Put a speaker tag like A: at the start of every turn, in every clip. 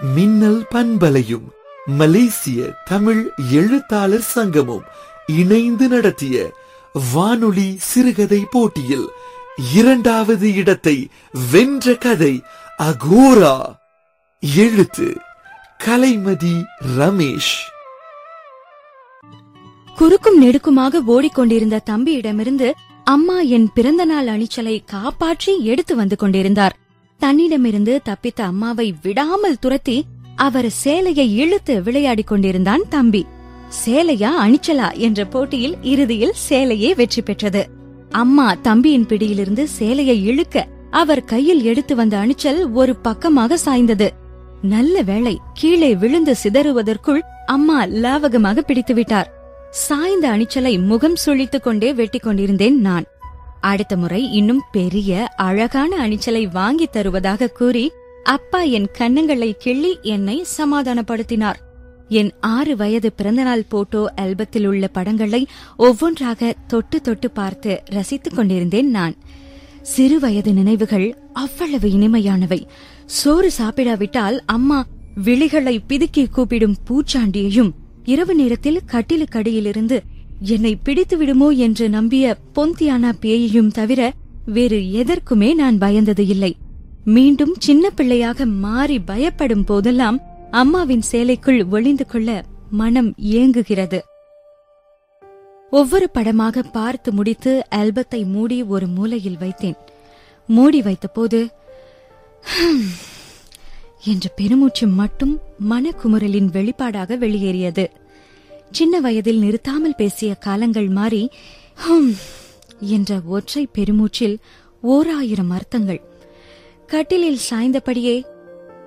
A: மின்னல் பண்பலையும் மலேசிய தமிழ் எழுத்தாளர் சங்கமும் இணைந்து நடத்திய வானொலி சிறுகதை போட்டியில் இரண்டாவது இடத்தை வென்ற கதை அகோரா. எழுத்து கலைமதி ரமேஷ்.
B: குறுக்கும் நெடுக்குமாக ஓடிக்கொண்டிருந்த தம்பியிடமிருந்து அம்மா என் பிறந்த நாள் அணிச்சலை காப்பாற்றி எடுத்து வந்து கொண்டிருந்தார். தன்னிடமிருந்து தப்பித்த அம்மாவை விடாமல் துரத்தி அவர் சேலையை இழுத்து விளையாடிக் கொண்டிருந்தான் தம்பி. சேலையா அணிச்சலா? என்ற போட்டியில் இறுதியில் சேலையே வெற்றி பெற்றது. அம்மா தம்பியின் பிடியிலிருந்து சேலையை இழுக்க அவர் கையில் எடுத்து வந்த அணிச்சல் ஒரு பக்கமாக சாய்ந்தது. நல்ல வேளை கீழே விழுந்து சிதறுவதற்குள் அம்மா லாவகமாக பிடித்துவிட்டார். சாய்ந்த அணிச்சலை முகம் சுழித்துக் கொண்டே வெட்டிக் கொண்டிருந்தேன் நான். அடுத்த முறை இன்னும் பெரிய அழகான அணிச்சலை வாங்கித் தருவதாக கூறி அப்பா என் கண்ணங்களை கிள்ளி என்னை சமாதானப்படுத்தினார். என் ஆறு வயது பிறந்தநாள் போட்டோ ஆல்பத்தில் உள்ள படங்களை ஒவ்வொன்றாக தொட்டு தொட்டு பார்த்து ரசித்துக் கொண்டிருந்தேன் நான். சிறு வயது நினைவுகள் அவ்வளவு இனிமையானவை. சோறு சாப்பிடாவிட்டால் அம்மா விழிகளை பிதுக்கி கூப்பிடும் பூச்சாண்டியையும் இரவு நேரத்தில் கட்டிலுக்கடியிலிருந்து என்னை பிடித்து விடுமோ என்று நம்பிய பொந்தியானா பேயையும் தவிர வேறு எதற்குமே நான் பயந்தது இல்லை. மீண்டும் சின்ன பிள்ளையாக மாறி பயப்படும் போதெல்லாம் அம்மாவின் சேலைக்குள் ஒளிந்து கொள்ள மனம் ஏங்குகிறது ஒவ்வொரு படமாக பார்த்து முடித்து ஆல்பத்தை மூடி ஒரு மூலையில் வைத்தேன். மூடி வைத்தபோது என்ற பெருமூச்சு மட்டும் மனக்குமுறலின் வெளிப்பாடாக வெளியேறியது. சின்ன வயதில் நிறுத்தாமல் பேசிய காலங்கள் மாறி "ஹம்" என்ற ஒற்றை பெருமூச்சில் ஓராயிரம் அர்த்தங்கள். கட்டிலில் சாய்ந்தபடியே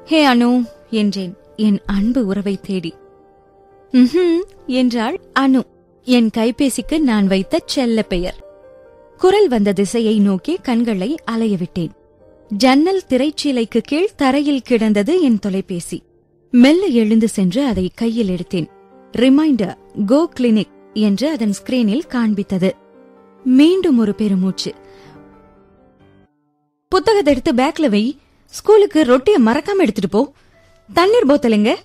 B: ஹே அனு என்றேன் என் அன்பு உறவை தேடி. என்றாள் அனு. என் கைபேசிக்கு நான் வைத்த செல்ல பெயர். குரல் வந்த திசையை நோக்கி கண்களை அலையவிட்டேன் ஜன்னல் திரைச்சீலைக்கு கீழ் தரையில் கிடந்தது என் தொலைபேசி. மெல்ல எழுந்து சென்று அதை கையில் எடுத்தேன். ரிமைண்டர் கோ கிளினிக் என்று அதன் ஸ்கிரீனில் காண்பித்தது. மீண்டும் ஒரு பெருமூச்சு. புத்தகத்தை எடுத்து பேக்ல வை. ஸ்கூலுக்கு ரொட்டிய மறக்காம எடுத்துட்டு போ. தண்ணீர் போத்தலுங்க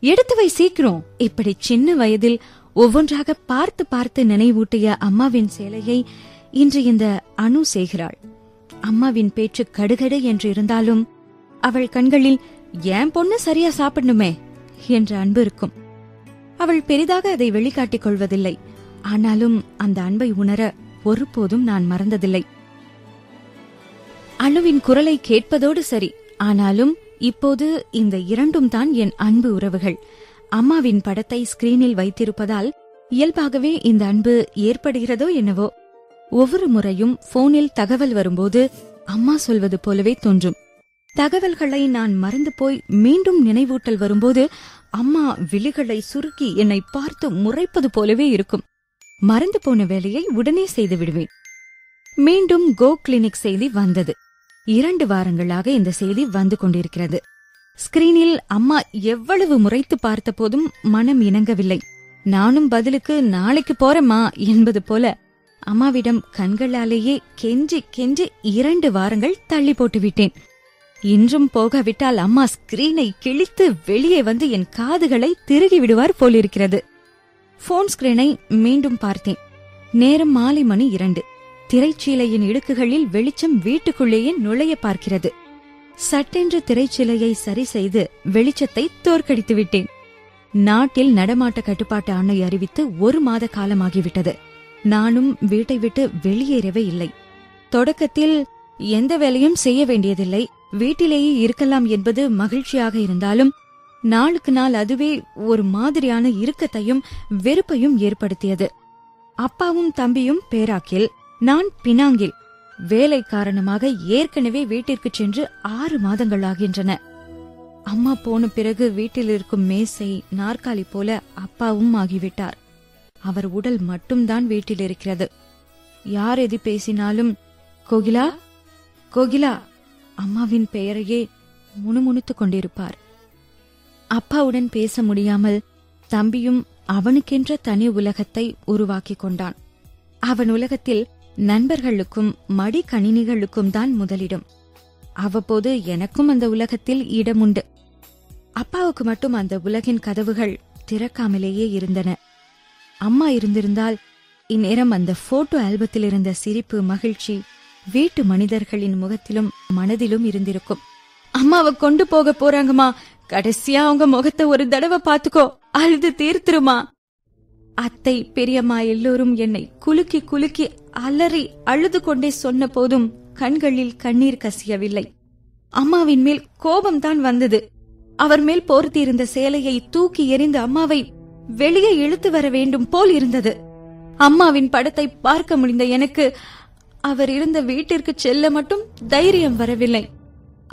B: எடுத்து வை சீக்கிரம். இப்படி சின்ன வயதில் ஒவ்வொன்றாக பார்த்து பார்த்து நினைவூட்டிய அம்மாவின் சேலையை இன்று இந்த அணு செய்கிறாள். அம்மாவின் பேச்சு கடுகடு என்று இருந்தாலும் அவள் கண்களில் என் பொண்ணு சரியா சாப்பிடணுமே? என்ற அன்பு இருக்கும். அவள் பெரிதாக அதை வெளிக்காட்டிக் கொள்வதில்லை. ஆனாலும் அந்த அன்பை உணர ஒருபோதும் நான் மறந்ததில்லை. அணுவின் குரலை கேட்பதோடு சரி ஆனாலும் இப்போது இந்த இரண்டும் தான் என் அன்பு உறவுகள். அம்மாவின் படத்தை ஸ்கிரீனில் வைத்திருப்பதால் இயல்பாகவே இந்த அன்பு ஏற்படுகிறதோ என்னவோ. ஒவ்வொரு முறையும் போனில் தகவல் வரும்போது அம்மா சொல்வது போலவே தோன்றும். தகவல்களை நான் மறந்து போய் மீண்டும் நினைவூட்டல் வரும்போது அம்மா விழிகளை சுருக்கி என்னை பார்த்து முறைப்பது போலவே இருக்கும். மறந்து போன வேலையை உடனே செய்து விடுவேன். மீண்டும் கோ கிளினிக் செய்தி வந்தது. இரண்டு வாரங்களாக இந்த செய்தி வந்து கொண்டிருக்கிறது. ஸ்கிரீனில் அம்மா எவ்வளவு முறைத்து பார்த்த போதும் மனம் இணங்கவில்லை. நானும் பதிலுக்கு நாளைக்கு போறேம்மா என்பது போல அம்மாவிடம் கண்களாலேயே கெஞ்சி கெஞ்சி இரண்டு வாரங்கள் தள்ளி போட்டு விட்டேன் இன்றும் போகாவிட்டால் அம்மா ஸ்கிரீனை கிழித்து வெளியே வந்து என் காதுகளை திருகி விடுவார் போலிருக்கிறது. போன் ஸ்கிரீனை மீண்டும் பார்த்தேன். நேரம் மாலை மணி இரண்டு. திரைச்சீலையின் இடுக்குகளில் வெளிச்சம் வீட்டுக்குள்ளேயே நுழைய பார்க்கிறது. சட்டென்று திரைச்சீலையை சரி செய்து வெளிச்சத்தை தோற்கடித்து விட்டேன். நாட்டில் நடமாட்ட கட்டுப்பாட்டு ஆணை அறிவித்து ஒரு மாத காலமாகிவிட்டது. நானும் வீட்டை விட்டு வெளியேறவே இல்லை. தொடக்கத்தில் எந்த வேலையும் செய்ய வேண்டியதில்லை. வீட்டிலேயே இருக்கலாம் என்பது மகிழ்ச்சியாக இருந்தாலும் நாளுக்கு நாள் அதுவே ஒரு மாதிரியான இறுக்கத்தையும் வெறுப்பையும் ஏற்படுத்தியது. அப்பாவும் தம்பியும் பேராக்கில் நான் பினாங்கில். வேலை காரணமாக ஏற்கனவே வீட்டிற்கு சென்று ஆறு மாதங்கள் ஆகின்றன. அம்மா போன பிறகு வீட்டில் இருக்கும் மேசை நாற்காலி போல அப்பாவும் ஆகிவிட்டார். அவர் உடல் மட்டும்தான் வீட்டில் இருக்கிறது. யார் எது பேசினாலும் கோகிலா கோகிலா அம்மாவின் பெயரையே முணுமுணுத்துக் கொண்டிருப்பார். அப்பாவுடன் பேச முடியாமல் தம்பியும் அவனுக்கென்ற தனி உலகத்தை உருவாக்கிக் கொண்டான். அவன் உலகத்தில் நண்பர்களுக்கும் மடி கணினிகளுக்கும் தான் முதலிடம். அவ்வப்போது எனக்கும் அந்த உலகத்தில் இடமுண்டு. அப்பாவுக்கு மட்டும் அந்த உலகின் கதவுகள் திறக்காமலேயே இருந்தன. அம்மா இருந்திருந்தால் இந்நேரம் அந்த போட்டோ ஆல்பத்தில் இருந்த சிரிப்பு மகிழ்ச்சி வீட்டு மனிதர்களின் முகத்திலும் மனதிலும் இருந்திருக்கும். அம்மாவை கொண்டு போக போறாங்கம்மா. கடைசியா அவங்க முகத்தை ஒரு தடவை பாத்துக்கோ அழுது தீர்த்துருமா. அத்தை பெரியம்மா எல்லோரும் என்னை குலுக்கி குலுக்கி அலறி அழுது கொண்டே சொன்ன போதும் கண்களில் கண்ணீர் கசியவில்லை. அம்மாவின் மேல் கோபம்தான் வந்தது. அவர் மேல் போர்த்தியிருந்த சேலையை தூக்கி எறிந்து அம்மாவை வெளியே இழுத்து வர வேண்டும் போல் இருந்தது. அம்மாவின் படத்தை பார்க்க முடிந்த எனக்கு அவர் இருந்த வீட்டிற்கு செல்ல மட்டும் தைரியம் வரவில்லை.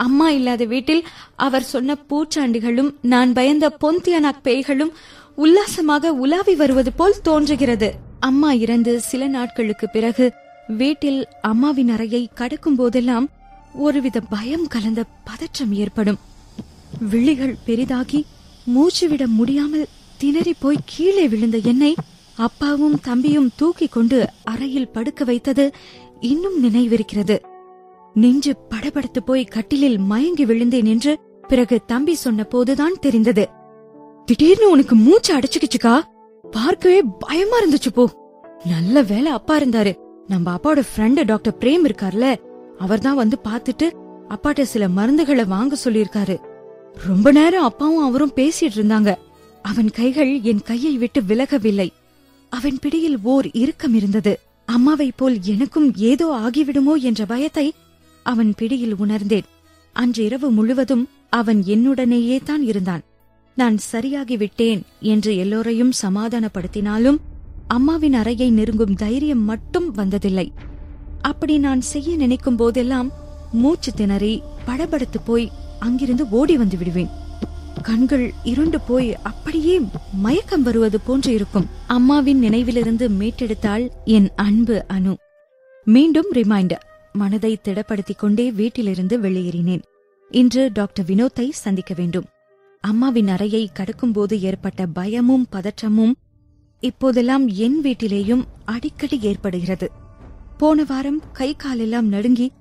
B: அம்மா இல்லாத வீட்டில் அவர் சொன்ன பூச்சாண்டிகளும் நான் பயந்த பொந்தியானாக் பேய்களும் உல்லாசமாக உலாவி வருவது போல் தோன்றுகிறது. அம்மா இறந்து சில நாட்களுக்கு பிறகு வீட்டில் அம்மாவின் அறையை கடக்கும் போதெல்லாம் ஒருவித பயம் கலந்த பதற்றம் ஏற்படும். விழிகள் பெரிதாகி மூச்சுவிட முடியாமல் திணறி போய் கீழே விழுந்த என்னை அப்பாவும் தம்பியும் தூக்கி கொண்டு அறையில் படுக்க வைத்தது இன்னும் நினைவிருக்கிறது. நெஞ்சு படபடத்து போய் கட்டிலில் மயங்கி விழுந்தேன் என்று பிறகு தம்பி சொன்ன போதுதான் தெரிந்தது. திடீர்னு உனக்கு மூச்சு அடைச்சுக்கிச்சுக்கா? பார்க்கவே பயமா இருந்துச்சு போ. நல்ல வேலை அப்பா இருந்தாரு. நம்ம அப்பாவோட ஃப்ரெண்டு டாக்டர் பிரேம் இருக்கார்ல அவர்தான் வந்து பாத்துட்டு அப்பாட்ட சில மருந்துகளை வாங்க சொல்லியிருக்காரு. ரொம்ப நேரம் அப்பாவும் அவரும் பேசிட்டு இருந்தாங்க. அவன் கைகள் என் கையை விட்டு விலகவில்லை. அவன் பிடியில் ஓர் இறுக்கம் இருந்தது. அம்மாவைப் போல் எனக்கும் ஏதோ ஆகிவிடுமோ என்ற பயத்தை அவன் பிடியில் உணர்ந்தேன். அன்றிரவு முழுவதும் அவன் என்னுடனேயே தான் இருந்தான். நான் சரியாகிவிட்டேன் என்று எல்லோரையும் சமாதானப்படுத்தினாலும் அம்மாவின் அறையை நெருங்கும் தைரியம் மட்டும் வந்ததில்லை. அப்படி நான் செய்ய நினைக்கும் போதெல்லாம் மூச்சு திணறி படபடத்து போய் அங்கிருந்து ஓடி வந்து விடுவேன். கண்கள் இருண்டு போய் அப்படியே மயக்கம் வருவது போன்று இருக்கும். அம்மாவின் நினைவிலிருந்து மீட்டெடுத்தாள் என் அன்பு அனு. மீண்டும் ரிமைண்டர் மனதை திடப்படுத்திக் கொண்டே வீட்டிலிருந்து வெளியேறினேன். இன்று டாக்டர் வினோத்தை சந்திக்க வேண்டும். அம்மாவின் அறையை கடக்கும்போது ஏற்பட்ட பயமும் பதற்றமும் இப்போதெல்லாம் என் வீட்டிலேயும் அடிக்கடி ஏற்படுகிறது. போன வாரம் கை காலெல்லாம் நடுங்கி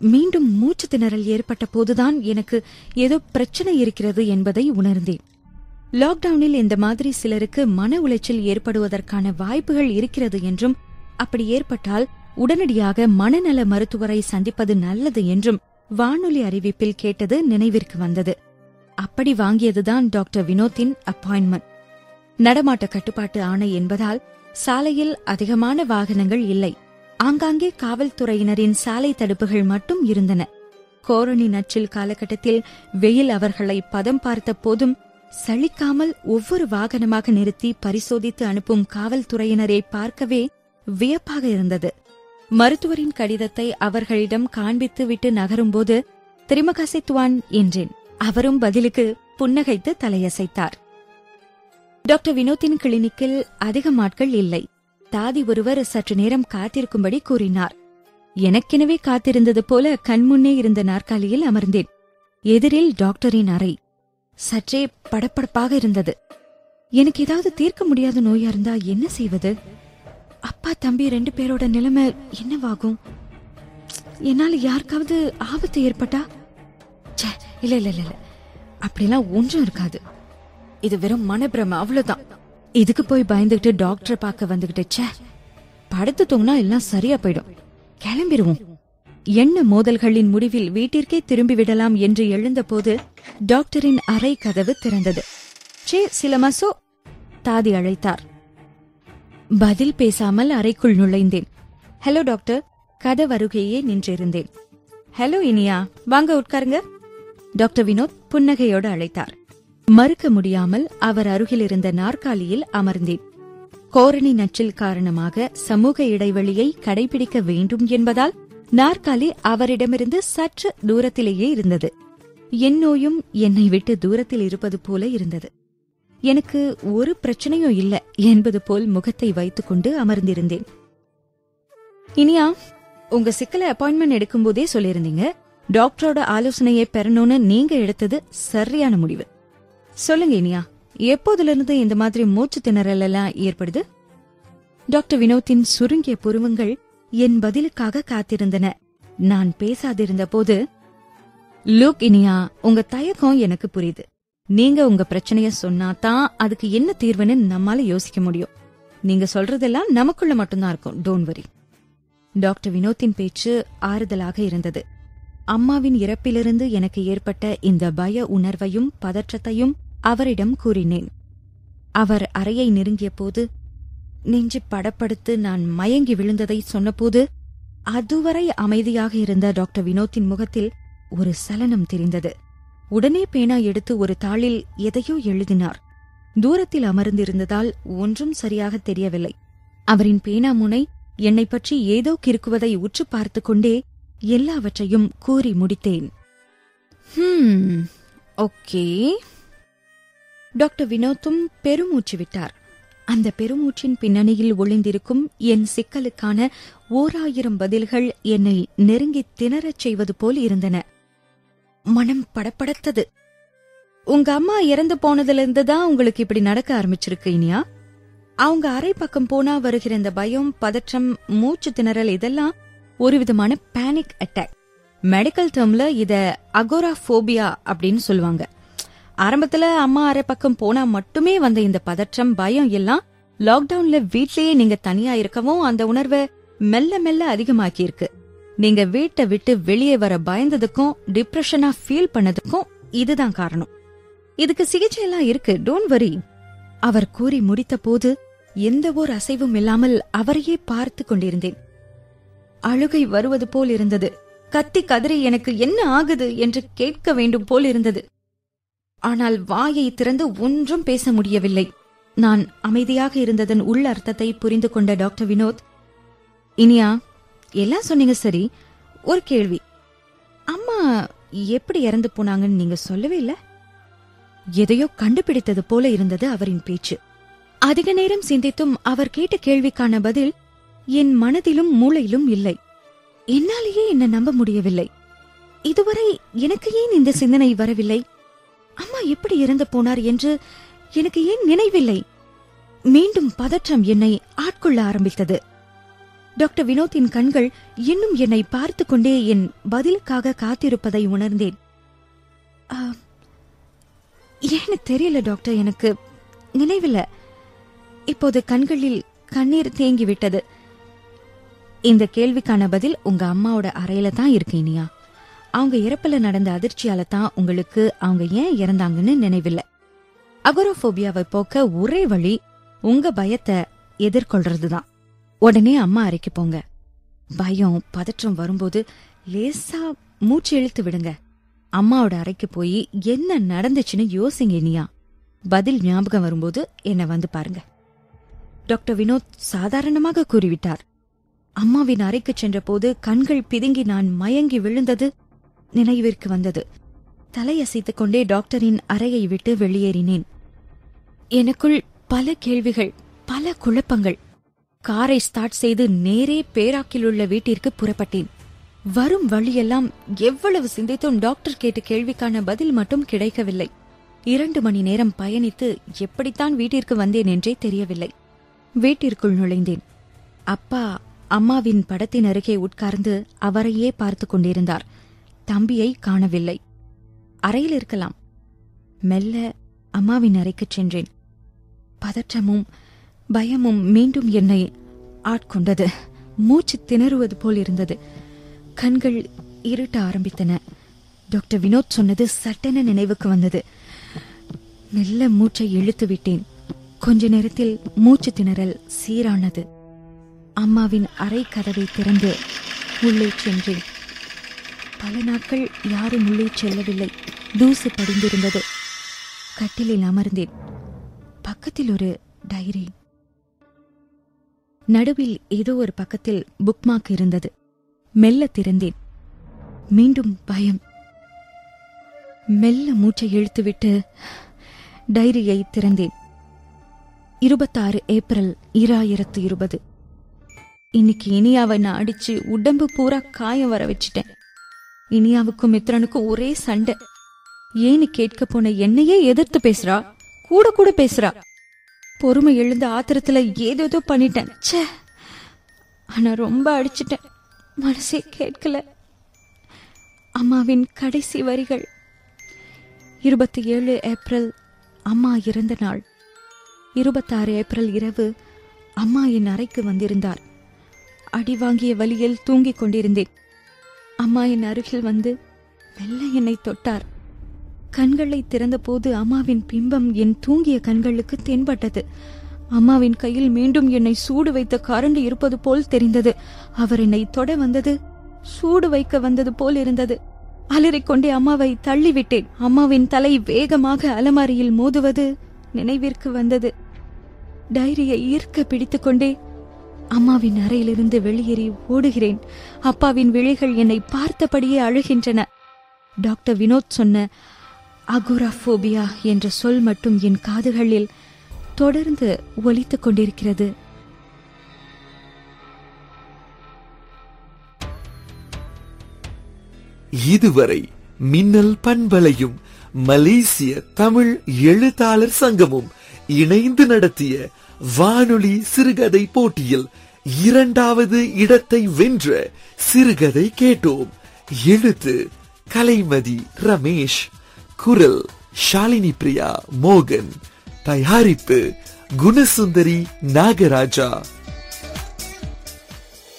B: மீண்டும் மூச்சு திணறல் ஏற்பட்ட போதுதான் எனக்கு ஏதோ பிரச்சனை இருக்கிறது என்பதை உணர்ந்தேன். லாக்டவுனில் இந்த மாதிரி சிலருக்கு மன உளைச்சல் ஏற்படுவதற்கான வாய்ப்புகள் இருக்கிறது என்றும் அப்படி ஏற்பட்டால் உடனடியாக மனநல மருத்துவரை சந்திப்பது நல்லது என்றும் வானொலி அறிவிப்பில் கேட்டது நினைவிற்கு வந்தது. அப்படி வாங்கியதுதான் டாக்டர் வினோத்தின் அப்பாயின்மெண்ட் நடமாட்ட கட்டுப்பாட்டு ஆணை என்பதால் சாலையில் அதிகமான வாகனங்கள் இல்லை. ஆங்காங்கே காவல்துறையினரின் சாலை தடுப்புகள் மட்டும் இருந்தன. கோரணி நச்சில் காலகட்டத்தில் வெயில் அவர்களை பதம் பார்த்த போதும் சளிக்காமல் ஒவ்வொரு வாகனமாக நிறுத்தி பரிசோதித்து அனுப்பும் காவல்துறையினரை பார்க்கவே வியப்பாக இருந்தது. மருத்துவரின் கடிதத்தை அவர்களிடம் காண்பித்து விட்டு நகரும்போது திரிமகசித்துவான் என்றேன். அவரும் பதிலுக்கு புன்னகைத்து தலையசைத்தார். டாக்டர் வினோத்தின் கிளினிக்கில் அதிக நாட்கள் இல்லை. தாதி ஒருவர் சற்று நேரம் காத்திருக்கும்படி கூறினார். எனக்கெனவே காத்திருந்தது போல கண்முன்னே இருந்த நாற்காலியில் அமர்ந்தேன். எதிரில் டாக்டரின் அறை. சற்றே படப்படப்பாக இருந்தது. எனக்கு ஏதாவது தீர்க்க முடியாத நோயா இருந்தா என்ன செய்வது? அப்பா தம்பி ரெண்டு பேரோட நிலைமை என்னவாகும்? என்னால யாருக்காவது ஆபத்து ஏற்பட்டா? ச்சே, இல்ல இல்ல இல்ல இல்ல. அப்படிலாம் ஒன்றும் இருக்காது. இது வெறும் மனப்பிரம அவ்வளவுதான். இதுக்கு போய் பயந்துகிட்டு டாக்டரை பார்க்க வந்துகிட்டு ச்சே படுத்து தூங்கினா எல்லாம் சரியா போயிடும். கிளம்பிடுவோம் என்ன மோதல்களின் முடிவில் வீட்டிற்கே திரும்பி விடலாம் என்று எழுந்தபோது டாக்டரின் அறை கதவு திறந்தது. சே சில தாதி அழைத்தார். பதில் பேசாமல் அறைக்குள் நுழைந்தேன். Hello doctor. கதவருகையே நின்றிருந்தேன். ஹலோ இனியா. வாங்க உட்காருங்க. டாக்டர் வினோத் புன்னகையோடு அழைத்தார். மறுக்க முடியாமல் அவர் அருகிலிருந்த நாற்காலியில் அமர்ந்தேன். கோரணி நச்சில் காரணமாக சமூக இடைவெளியை கடைபிடிக்க வேண்டும் என்பதால் நாற்காலி அவரிடமிருந்து சற்று தூரத்திலேயே இருந்தது. என் நோயும் என்னை விட்டு தூரத்தில் இருப்பது போல இருந்தது. எனக்கு ஒரு பிரச்சனையும் இல்ல என்பது போல் முகத்தை வைத்துக்கொண்டு அமர்ந்திருந்தேன். இனியா உங்க சிக்கல அப்பாயின்மெண்ட் எடுக்கும்போதே சொல்லியிருந்தீங்க. டாக்டரோட ஆலோசனையை பெறணும்னு நீங்க எடுத்தது சரியான முடிவு. சொல்லுங்க இனியா. எப்போதுல இருந்து இந்த மாதிரி மூச்சு திணறல் எல்லாம் ஏற்படுது? டாக்டர் வினோத்தின் சுருங்கிய புருவங்கள் என் பதிலுக்காக காத்திருந்தன. நான் பேசாதிருந்த போது லுக் இனியா உங்க தயக்கம் எனக்கு புரியுது. நீங்க உங்க பிரச்சனைய சொன்னா தான் அதுக்கு என்ன தீர்வுன்னு நம்மால யோசிக்க முடியும். நீங்க சொல்றதெல்லாம் நமக்குள்ள மட்டும்தான் இருக்கும். டோன்ட் வரி டாக்டர் வினோத்தின் பேச்சு ஆறுதலாக இருந்தது. அம்மாவின் இறப்பிலிருந்து எனக்கு ஏற்பட்ட இந்த பய உணர்வையும் பதற்றத்தையும் அவரிடம் கூறினேன். அவர் அறையை நெருங்கிய போது நெஞ்சு படப்படுத்து நான் மயங்கி விழுந்ததை சொன்னபோது அதுவரை அமைதியாக இருந்த டாக்டர் வினோத்தின் முகத்தில் ஒரு சலனம் தெரிந்தது. உடனே பேனா எடுத்து ஒரு தாளில் எதையோ எழுதினார். தூரத்தில் அமர்ந்திருந்ததால் ஒன்றும் சரியாக தெரியவில்லை. அவரின் பேனா முனை என்னை பற்றி ஏதோ கிறுக்குவதை உற்று பார்த்து கொண்டே எல்லாவற்றையும் கூறி முடித்தேன். ஹம் ஓகே. டாக்டர் வினோத்தும் பெருமூச்சு விட்டார். அந்த பெருமூச்சின் பின்னணியில் ஒளிந்திருக்கும் என் சிக்கலுக்கான ஓராயிரம் பதில்கள் என்னை நெருங்கி திணறச் செய்வது போல் இருந்தன. மனம் படப்படத்தது. உங்க அம்மா இறந்து போனதிலிருந்து தான் உங்களுக்கு இப்படி நடக்க ஆரம்பிச்சிருக்கு இனியா? அவங்க அரை பக்கம் போனா வருகிற இந்த பயம் பதற்றம் மூச்சு திணறல் இதெல்லாம் ஒரு விதமான பேனிக் அட்டாக் மெடிக்கல் டேர்ம்ல இத அகோராஃபோபியா அப்படின்னு சொல்லுவாங்க. ஆரம்பத்துல அம்மா அரை பக்கம் போனா மட்டுமே வந்த இந்த பதற்றம் பயம் எல்லாம் லாக்டவுன்ல வீட்லயே நீங்க தனியா இருக்கவும் அந்த உணர்வை மெல்ல மெல்ல அதிகமாக்கி இருக்கு நீங்க வீட்டை விட்டு வெளியே வர பயந்ததுக்கும் டிப்ரெஷனா ஃபீல் பண்ணதுக்கும் இதுதான் காரணம். இதுக்கு சிகிச்சை எல்லாம் இருக்கு டோன்ட் வரி அவர் கூறி முடித்த போது எந்த ஓர் அசைவும் இல்லாமல் அவரையே பார்த்து கொண்டிருந்தேன். அழுகை வருவது போல் இருந்தது. கத்தி கதறி எனக்கு என்ன ஆகுது என்று கேட்க வேண்டும் போல் இருந்தது. ஆனால் வாயை திறந்து ஒன்றும் பேச முடியவில்லை. நான் அமைதியாக இருந்ததன் உள் அர்த்தத்தை புரிந்து கொண்ட டாக்டர் வினோத் இனியா எல்லாம் சொன்னீங்க சரி ஒரு கேள்வி. அம்மா எப்படி இறந்து போனாங்கன்னு நீங்க சொல்லவே இல்ல? எதையோ கண்டுபிடித்தது போல இருந்தது அவரின் பேச்சு. அதிக நேரம் சிந்தித்தும் அவர் கேட்ட கேள்விக்கான பதில் என் மனதிலும் மூளையிலும் இல்லை. என்னாலேயே என்ன நம்ப முடியவில்லை. இதுவரை எனக்கு ஏன் இந்த சிந்தனை வரவில்லை? அம்மா எப்படி இறந்து போனார் என்று எனக்கு ஏன் நினைவில்லை. மீண்டும் பதற்றம் என்னை ஆட்கொள்ள ஆரம்பித்தது. டாக்டர் வினோத்தின் கண்கள் இன்னும் என்னை பார்த்து கொண்டே என் பதிலுக்காக காத்திருப்பதை உணர்ந்தேன். ஆ, ஏன்னு தெரியல டாக்டர் எனக்கு நினைவில்ல. இப்போது கண்களில் கண்ணீர் தேங்கி விட்டது இந்த கேள்விக்கான பதில் உங்க அம்மாவோட அறையில தான் இருக்கு இனியா. அவங்க இறப்புல நடந்த அதிர்ச்சியால தான் உங்களுக்கு அவங்க ஏன் இறந்தாங்கன்னு நினைவில்ல. அகோரோபோபியாவை போக்க ஒரே வழி உங்க பயத்தை எதிர்கொள்றதுதான். உடனே அம்மா அறைக்கு போங்க. பயம் பதற்றம் வரும்போது லேசா மூச்சு இழுத்து விடுங்க. அம்மாவோட அறைக்கு போய் என்ன நடந்துச்சுன்னு யோசிங்க இனியா. பதில் ஞாபகம் வரும்போது என்ன வந்து பாருங்க. டாக்டர் வினோத் சாதாரணமாக கூறிவிட்டார். அம்மாவின் அறைக்கு சென்றபோது கண்கள் பிதுங்கி நான் மயங்கி விழுந்தது நினைவிற்கு வந்தது. தலையசைத்துக் கொண்டே டாக்டரின் அறையை விட்டு வெளியேறினேன். எனக்குள் பல கேள்விகள் பல குழப்பங்கள். காரை ஸ்டார்ட் செய்து நேரே பேராக்கில் உள்ள வீட்டிற்கு புறப்பட்டேன். வரும் வழியெல்லாம் எவ்வளவு சிந்தித்தும் டாக்டர் கேட்ட கேள்விக்கான பதில் மட்டும் கிடைக்கவில்லை. இரண்டு மணி நேரம் பயணித்து எப்படித்தான் வீட்டிற்கு வந்தேன் என்றே தெரியவில்லை. வீட்டிற்குள் நுழைந்தேன். அப்பா அம்மாவின் படத்தின் அருகே உட்கார்ந்து அவரையே பார்த்துக் கொண்டிருந்தார். தம்பியை காணவில்லை. அறையில் இருக்கலாம். மெல்ல அம்மாவின் அறைக்குச் சென்றேன். பதற்றமும் பயமும் மீண்டும் என்னை ஆட்கொண்டது. மூச்சு திணறுவது போல் இருந்தது. கண்கள் இருட்ட ஆரம்பித்தன. டாக்டர் வினோத் சொன்னது சட்டென நினைவுக்கு வந்தது. மெல்ல மூச்சை இழுத்து விட்டேன். கொஞ்ச நேரத்தில் மூச்சு திணறல் சீரானது. அம்மாவின் அறை கதவை திறந்து உள்ளே சென்றேன். பல நாட்கள் யாரும் உள்ளே செல்லவில்லை. தூசு படிந்திருந்தது. கட்டிலில் அமர்ந்தேன். பக்கத்தில் ஒரு டைரி. நடுவில் ஏதோ ஒரு பக்கத்தில் புக்மார்க் இருந்தது. மெல்ல திறந்தேன். மீண்டும் பயம். மெல்ல மூச்சை இழுத்துவிட்டு டைரியை திறந்தேன். இருபத்தாறு ஏப்ரல் இராயிரத்து இருபது. இன்னைக்கு இனியாவை நான் அடிச்சு உடம்பு பூரா காயம் வர வச்சிட்டேன். இனியாவுக்கும் மித்ரனுக்கும் ஒரே சண்டை. ஏன்னு கேட்க போன என்னையே எதிர்த்து பேசுறா? கூட கூட பேசுறா. பொறுமை எழுந்த ஆத்திரத்துல ஏதேதோ பண்ணிட்டேன். ச்சே. ஆனா ரொம்ப அடிச்சிட்டேன். மனசே கேட்கல. அம்மாவின் கடைசி வரிகள். இருபத்தி ஏழு ஏப்ரல் அம்மா இறந்த நாள். இருபத்தாறு ஏப்ரல் இரவு அம்மா என் அறைக்கு வந்திருந்தார். அடி வாங்கிய வலியில் தூங்கிக் கொண்டிருந்தேன். அம்மா என் அருகில் வந்து மெல்ல என்னை தொட்டார். கண்களை திறந்தபோது அம்மாவின் பிம்பம் என் தூங்கிய கண்களுக்கு தென்பட்டது. அம்மாவின் கையில் மீண்டும் என்னை சூடு வைத்த கரண்டு இருப்பது போல் தெரிந்தது. அவர் என்னை தொட வந்தது சூடு வைக்க வந்தது போல் இருந்தது. அலறிக்கொண்டே அம்மாவை தள்ளிவிட்டேன். அம்மாவின் தலை வேகமாக அலமாரியில் மோதுவது நினைவிற்கு வந்தது. டைரியை ஈர்க்க பிடித்துக்கொண்டே அம்மாவின் அறையிலிருந்து வெளியேறி ஓடுகிறேன். அப்பாவின் விழிகள் என்னை பார்த்தபடியே அழுகின்றன. டாக்டர் வினோத் சொன்ன அகுராஃபோபியா என்ற சொல் மட்டும் என் காதுகளில் தொடர்ந்து ஒலித்துக் கொண்டிருக்கிறது.
A: இதுவரை மின்னல் பண்பலையும் மலேசிய தமிழ் எழுத்தாளர் சங்கமும் இணைந்து நடத்திய வானொலி சிறுகதை போட்டியில் இரண்டாவது இடத்தை வென்ற சிறுகதை கேட்டோம். எழுத்து கலைமதி ரமேஷ் குரல் ஷாலினி பிரியா மோகன் தயாரிப்பு குணசுந்தரி நாகராஜா.